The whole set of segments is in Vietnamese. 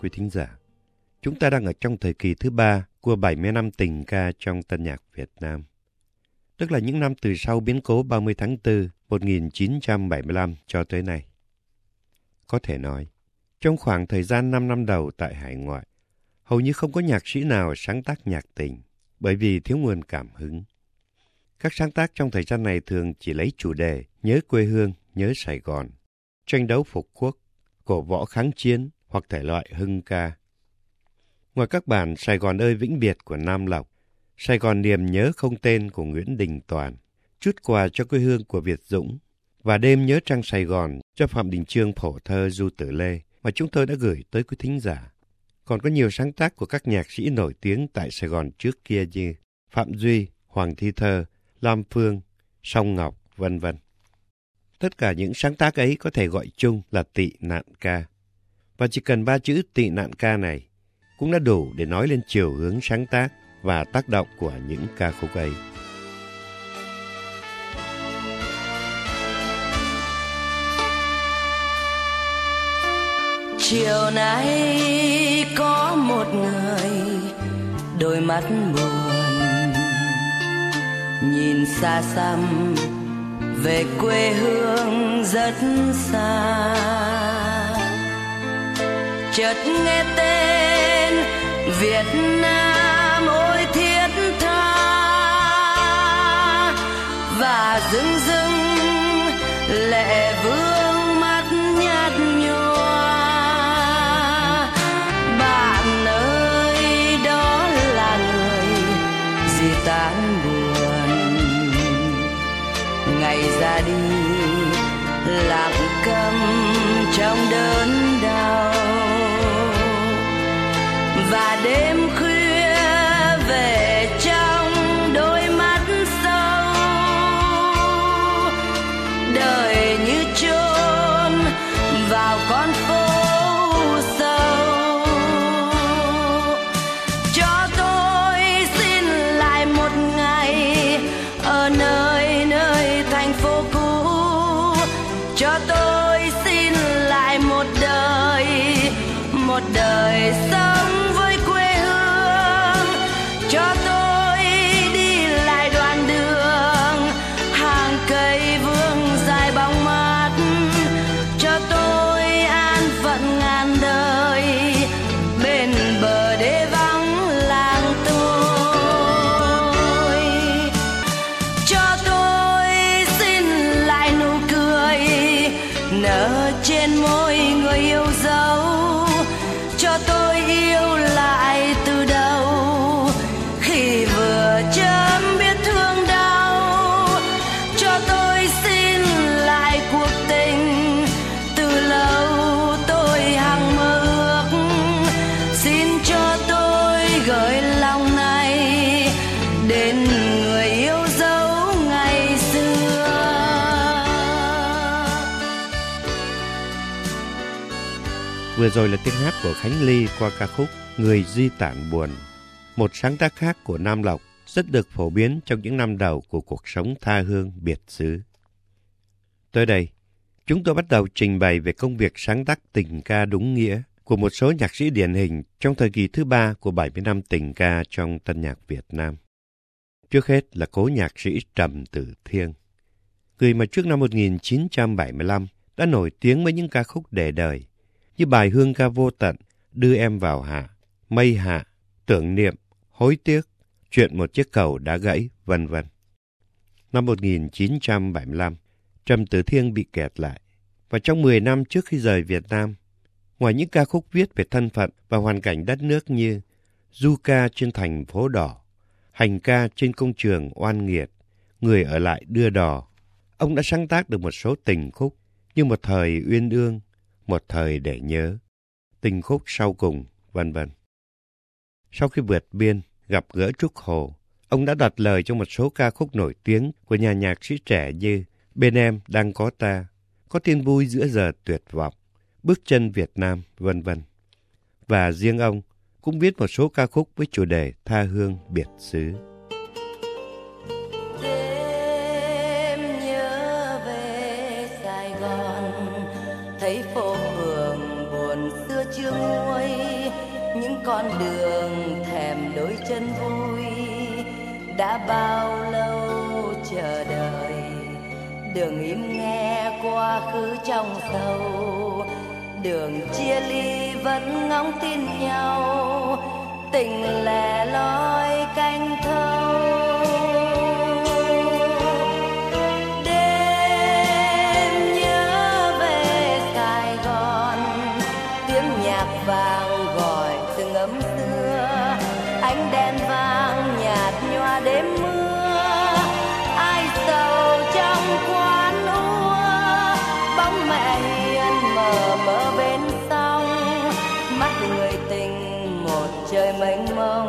Quý thính giả, chúng ta đang ở trong thời kỳ thứ ba của 70 năm tình ca trong tân nhạc Việt Nam. Tức là những năm từ sau biến cố 30 tháng 4 1975 cho tới nay. Có thể nói, trong khoảng thời gian 5 năm đầu tại hải ngoại, hầu như không có nhạc sĩ nào sáng tác nhạc tình bởi vì thiếu nguồn cảm hứng. Các sáng tác trong thời gian này thường chỉ lấy chủ đề nhớ quê hương, nhớ Sài Gòn, tranh đấu phục quốc, cổ võ kháng chiến hoặc thể loại hưng ca. Ngoài các bản Sài Gòn ơi vĩnh biệt của Nam Lộc, Sài Gòn niềm nhớ không tên của Nguyễn Đình Toàn, chút quà cho quê hương của Việt Dũng và đêm nhớ trăng Sài Gòn cho Phạm Đình Trương phổ thơ Du Tử Lê mà chúng tôi đã gửi tới quý thính giả. Còn có nhiều sáng tác của các nhạc sĩ nổi tiếng tại Sài Gòn trước kia như Phạm Duy, Hoàng Thi Thơ, Lam Phương, Song Ngọc, vân vân. Tất cả những sáng tác ấy có thể gọi chung là tị nạn ca. Và chỉ cần ba chữ tị nạn ca này cũng đã đủ để nói lên chiều hướng sáng tác và tác động của những ca khúc ấy. chiều nay có một người đôi mắt buồn, nhìn xa xăm về quê hương rất xa chợt nghe tên, Việt Nam ôi thiết tha. Và dưng dưng lệ vương mắt nhạt nhòa. Bạn ơi, đó là người gì tan buồn. Ngày ra đi lặng câm trong đơn và đêm khuya Vừa rồi là tiếng hát của Khánh Ly qua ca khúc Người Di Tản Buồn, một sáng tác khác của Nam Lộc rất được phổ biến trong những năm đầu của cuộc sống tha hương biệt xứ. Tới đây, chúng tôi bắt đầu trình bày về công việc sáng tác tình ca đúng nghĩa của một số nhạc sĩ điển hình trong thời kỳ thứ ba của 70 năm tình ca trong tân nhạc Việt Nam. Trước hết là cố nhạc sĩ Trầm Tử Thiên, người mà trước năm 1975 đã nổi tiếng với những ca khúc đề đời như bài hương ca vô tận, đưa em vào hạ, mây hạ, tưởng niệm, hối tiếc, chuyện một chiếc cầu đã gãy, vân vân. Năm 1975, Trầm Tử Thiên bị kẹt lại. Và trong 10 năm trước khi rời Việt Nam, ngoài những ca khúc viết về thân phận và hoàn cảnh đất nước như Du ca trên thành phố đỏ, Hành ca trên công trường oan nghiệt, Người ở lại đưa đò, ông đã sáng tác được một số tình khúc như một thời uyên ương, một thời để nhớ, tình khúc sau cùng, vân vân. Sau khi vượt biên, gặp gỡ Trúc Hồ, ông đã đặt lời cho một số ca khúc nổi tiếng của nhà nhạc sĩ trẻ như Bên em đang có ta, Có tin vui giữa giờ tuyệt vọng, Bước chân Việt Nam, vân vân. Và riêng ông cũng viết một số ca khúc với chủ đề tha hương biệt xứ. đêm nhớ về Sài Gòn thấy phố phường buồn xưa chưa nguôi, những con đường thèm đôi chân vui. Đã bao lâu chờ đợi, đường im nghe quá khứ trong sâu đường chia ly vẫn ngóng tin nhau, tình lẻ loi canh thơ. Trời mênh mông.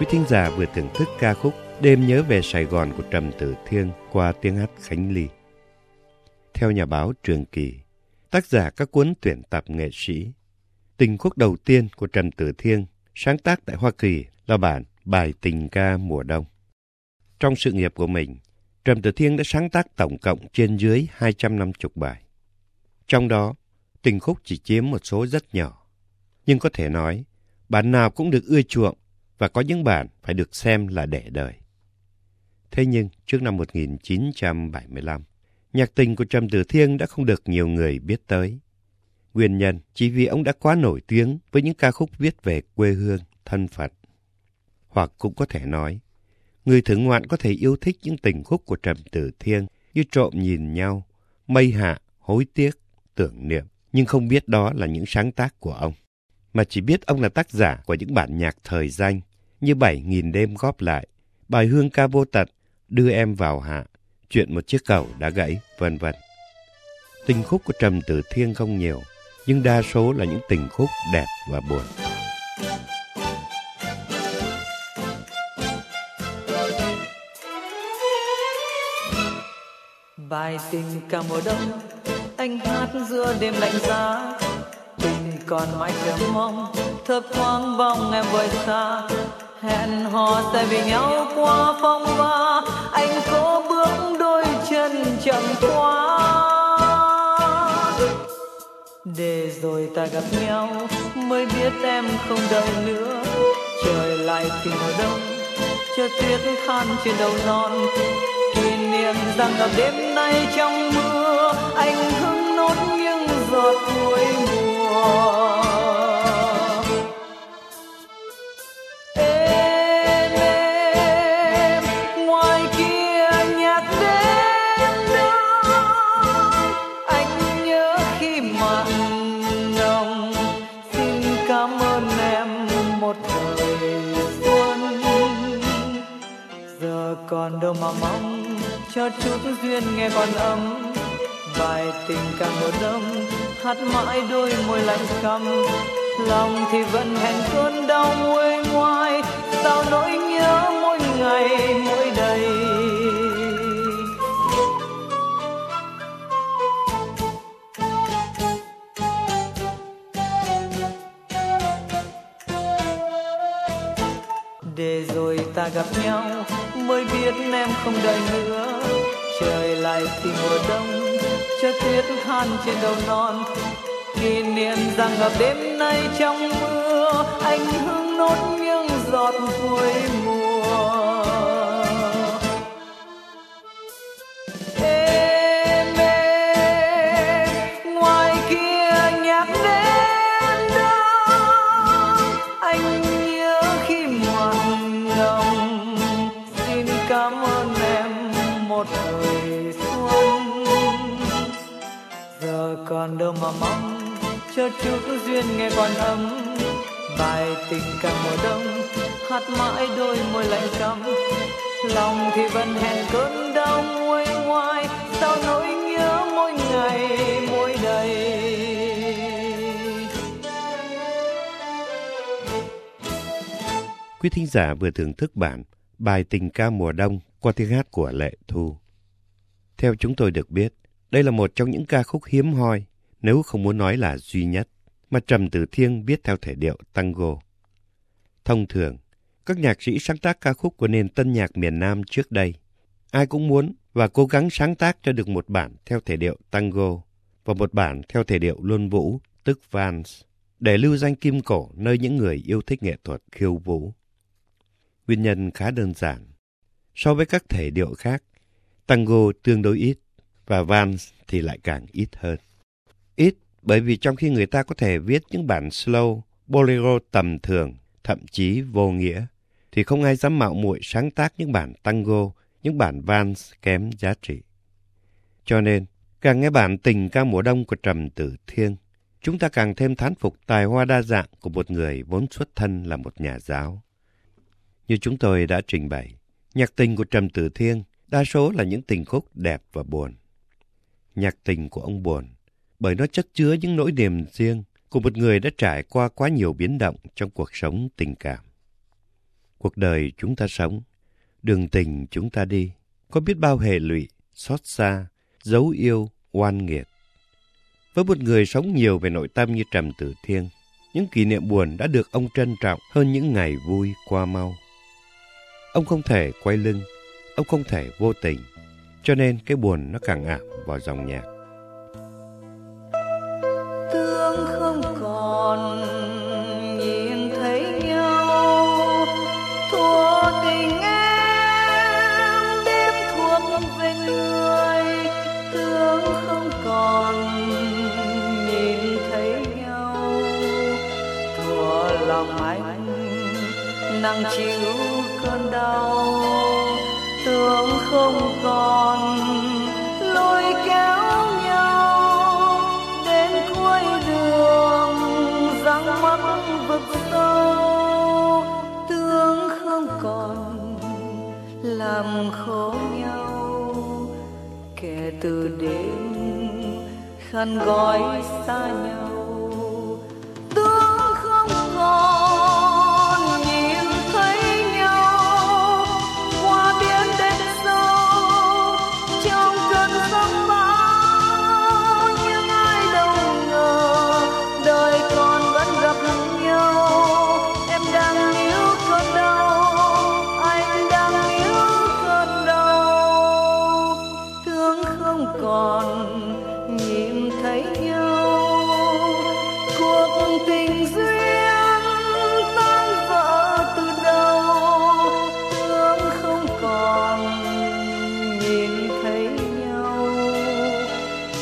Quý thính giả vừa thưởng thức ca khúc Đêm nhớ về Sài Gòn của Trầm Tử Thiên qua tiếng hát Khánh Ly. Theo nhà báo Trường Kỳ, tác giả các cuốn tuyển tập nghệ sĩ, tình khúc đầu tiên của Trầm Tử Thiên sáng tác tại Hoa Kỳ là bản Bài tình ca mùa đông. Trong sự nghiệp của mình, Trầm Tử Thiên đã sáng tác tổng cộng trên dưới 250 bài. Trong đó, tình khúc chỉ chiếm một số rất nhỏ. Nhưng có thể nói, bản nào cũng được ưa chuộng và có những bản phải được xem là để đời. Thế nhưng, trước năm 1975, nhạc tình của Trầm Tử Thiên đã không được nhiều người biết tới. Nguyên nhân chỉ vì ông đã quá nổi tiếng với những ca khúc viết về quê hương, thân phận. Hoặc cũng có thể nói, người thưởng ngoạn có thể yêu thích những tình khúc của Trầm Tử Thiên như trộm nhìn nhau, mây hạ, hối tiếc, tưởng niệm, nhưng không biết đó là những sáng tác của ông. Mà chỉ biết ông là tác giả của những bản nhạc thời danh như Bảy nghìn đêm góp lại, bài hương ca vô tận, đưa em vào hạ, chuyện một chiếc cầu đã gãy, vân vân. Tình khúc của Trầm Tử Thiên không nhiều, nhưng đa số là những tình khúc đẹp và buồn. bài tình cả mùa đông anh hát giữa đêm lạnh giá tình còn mãi chờ mong thấp thoáng vòng em vời xa. Hẹn hò sẽ vì nhau qua phong ba. Anh cố bước đôi chân chậm quá. Để rồi ta gặp nhau, mới biết em không đợi nữa. Trời lại thì mùa đông cho tuyết than trên đầu non. Kỷ niệm rằng gặp đêm nay trong mưa, anh hứng nốt những giọt cuối mùa. Còn đâu mà mong cho chút duyên nghe còn ấm bài tình càng mùa đông, hát mãi đôi môi lạnh căm. Lòng thì vẫn hẹn cơn đau nguôi ngoai sao nỗi nhớ mỗi ngày, mỗi đầy để rồi ta gặp nhau mới biết em không đợi nữa trời lại thì mùa đông cho tuyết than trên đầu non kỷ niệm rằng ở đêm nay trong mưa, anh hương nốt những giọt vui. Quý thính giả vừa thưởng thức bản bài tình ca mùa đông qua tiếng hát của Lệ Thu. Theo chúng tôi được biết, đây là một trong những ca khúc hiếm hoi, nếu không muốn nói là duy nhất, mà Trầm Tử Thiên viết theo thể điệu tango. Thông thường, các nhạc sĩ sáng tác ca khúc của nền tân nhạc miền Nam trước đây, ai cũng muốn và cố gắng sáng tác cho được một bản theo thể điệu tango và một bản theo thể điệu luân vũ, tức vans, để lưu danh kim cổ nơi những người yêu thích nghệ thuật khiêu vũ. Nguyên nhân khá đơn giản. So với các thể điệu khác, tango tương đối ít và vals thì lại càng ít hơn. Ít bởi vì trong khi người ta có thể viết những bản slow, bolero tầm thường, thậm chí vô nghĩa, thì không ai dám mạo muội sáng tác những bản tango, những bản vals kém giá trị. Cho nên, càng nghe bản tình ca mùa đông của Trầm Tử Thiên, chúng ta càng thêm thán phục tài hoa đa dạng của một người vốn xuất thân là một nhà giáo. Như chúng tôi đã trình bày, nhạc tình của Trầm Tử Thiên đa số là những tình khúc đẹp và buồn. Nhạc tình của ông buồn, bởi nó chất chứa những nỗi niềm riêng của một người đã trải qua quá nhiều biến động trong cuộc sống tình cảm. Cuộc đời chúng ta sống, đường tình chúng ta đi, có biết bao hệ lụy, xót xa, dấu yêu, oan nghiệt. Với một người sống nhiều về nội tâm như Trầm Tử Thiên, những kỷ niệm buồn đã được ông trân trọng hơn những ngày vui qua mau. Ông không thể quay lưng, ông không thể vô tình, cho nên cái buồn nó càng ảm vào dòng nhạc. Kể từ đêm khăn gói xa nhau.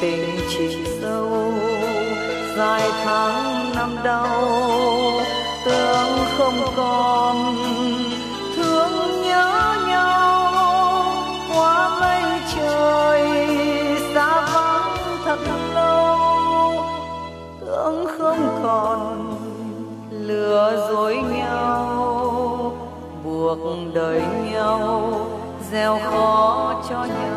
Tình chỉ sâu, dài tháng năm đau, tưởng không còn thương nhớ nhau. Qua mây trời xa vắng thật lâu, tưởng không còn lừa dối nhau. Buộc đời nhau, gieo khó cho nhau.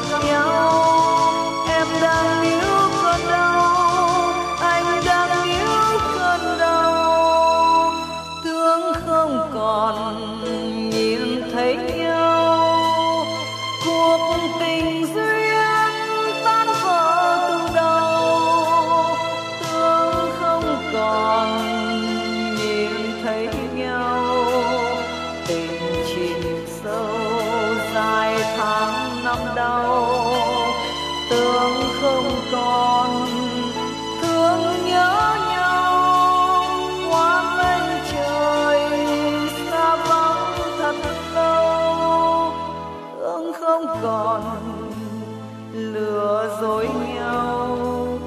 Vẫn dối nhau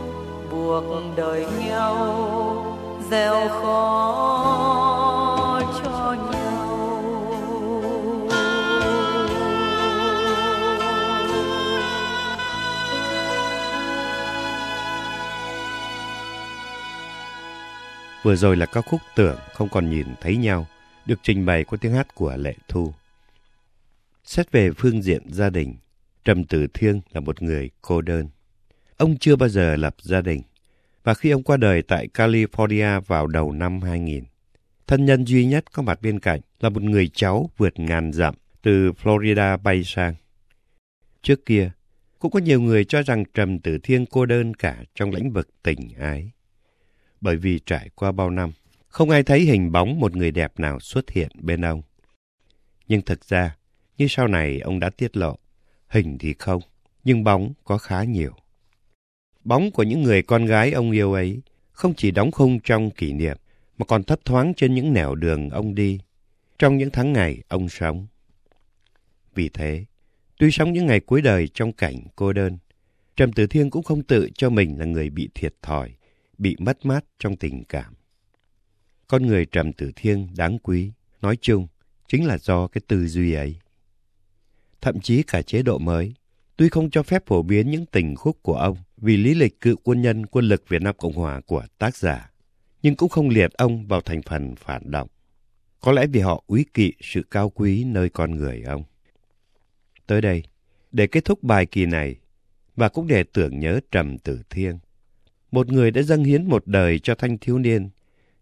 buộc đời nhau gieo khó cho nhau Vừa rồi là ca khúc Tưởng không còn nhìn thấy nhau, được trình bày qua tiếng hát của Lệ Thu. Xét về phương diện gia đình, Trầm Tử Thiêng là một người cô đơn. Ông chưa bao giờ lập gia đình, và khi ông qua đời tại California vào đầu năm 2000, thân nhân duy nhất có mặt bên cạnh là một người cháu vượt ngàn dặm từ Florida bay sang. Trước kia, cũng có nhiều người cho rằng Trầm Tử Thiên cô đơn cả trong lĩnh vực tình ái bởi vì trải qua bao năm, không ai thấy hình bóng một người đẹp nào xuất hiện bên ông. Nhưng thực ra, như sau này ông đã tiết lộ, hình thì không, nhưng bóng có khá nhiều. Bóng của những người con gái ông yêu ấy không chỉ đóng khung trong kỷ niệm, mà còn thấp thoáng trên những nẻo đường ông đi, trong những tháng ngày ông sống. Vì thế, tuy sống những ngày cuối đời trong cảnh cô đơn, Trầm Tử Thiên cũng không tự cho mình là người bị thiệt thòi, bị mất mát trong tình cảm. Con người Trầm Tử Thiên đáng quý, nói chung, chính là do cái tư duy ấy. Thậm chí cả chế độ mới, tuy không cho phép phổ biến những tình khúc của ông vì lý lịch cựu quân nhân quân lực Việt Nam Cộng Hòa của tác giả, nhưng cũng không liệt ông vào thành phần phản động. Có lẽ vì họ úy kỵ sự cao quý nơi con người ông. Tới đây, để kết thúc bài kỳ này, và cũng để tưởng nhớ Trầm Tử Thiên, một người đã dâng hiến một đời cho thanh thiếu niên,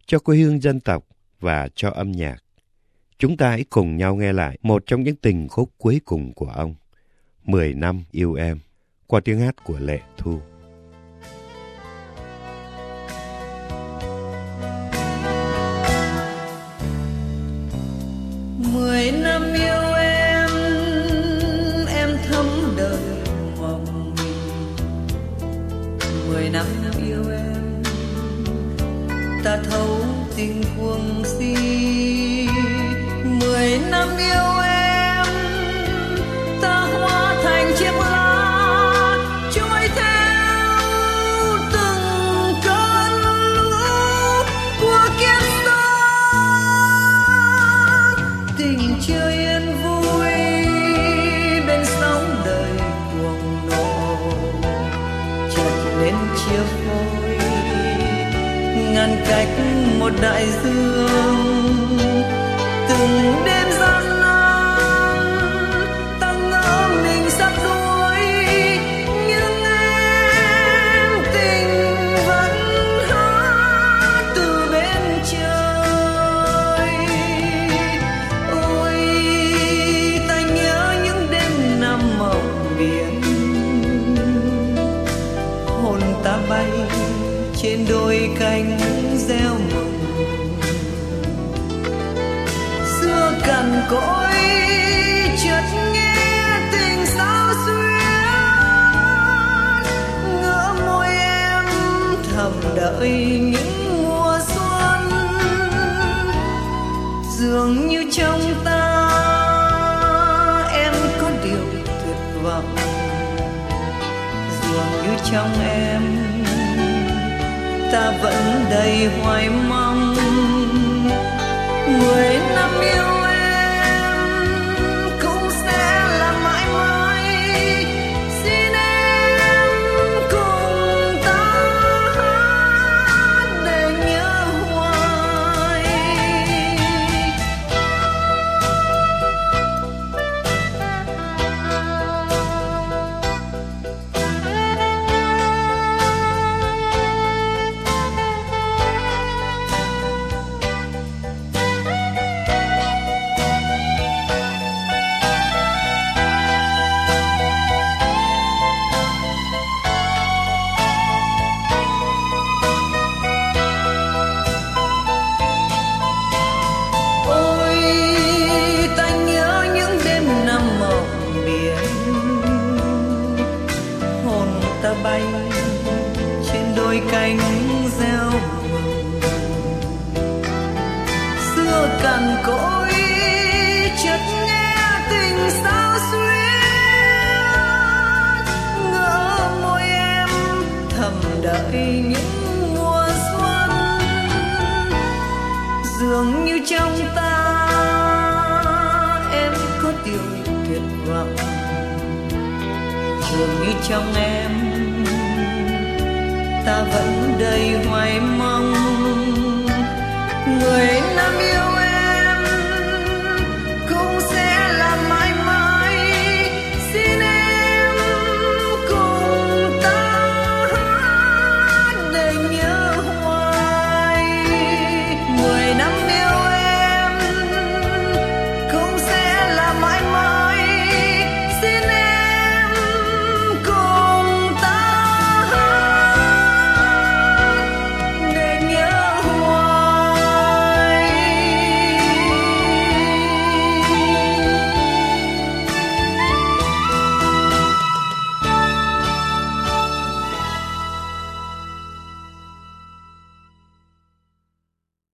cho quê hương dân tộc và cho âm nhạc. Chúng ta hãy cùng nhau nghe lại một trong những tình khúc cuối cùng của ông, Mười năm yêu em, qua tiếng hát của Lệ Thu. mười năm yêu em em thấm đời mộng mười năm yêu em ta thấu tình cuồng si mười năm yêu em, ta hóa thành chiếc lá. Trôi theo từng cơn lũ của kiếp xa tình chưa yên vui bên sóng đời cuồng nộ. Chợt lên chia phôi, ngăn cách một đại dương. Từng vẫn đầy hoài mong. Mười năm yêu bay trên đôi cánh gieo xưa cằn cỗi chợt nghe tình sao xuyến, ngỡ môi em thầm đợi những mùa xuân. Dường như trong ta em có điều tuyệt vọng. Dường như trong em ta vẫn đầy hoài mong.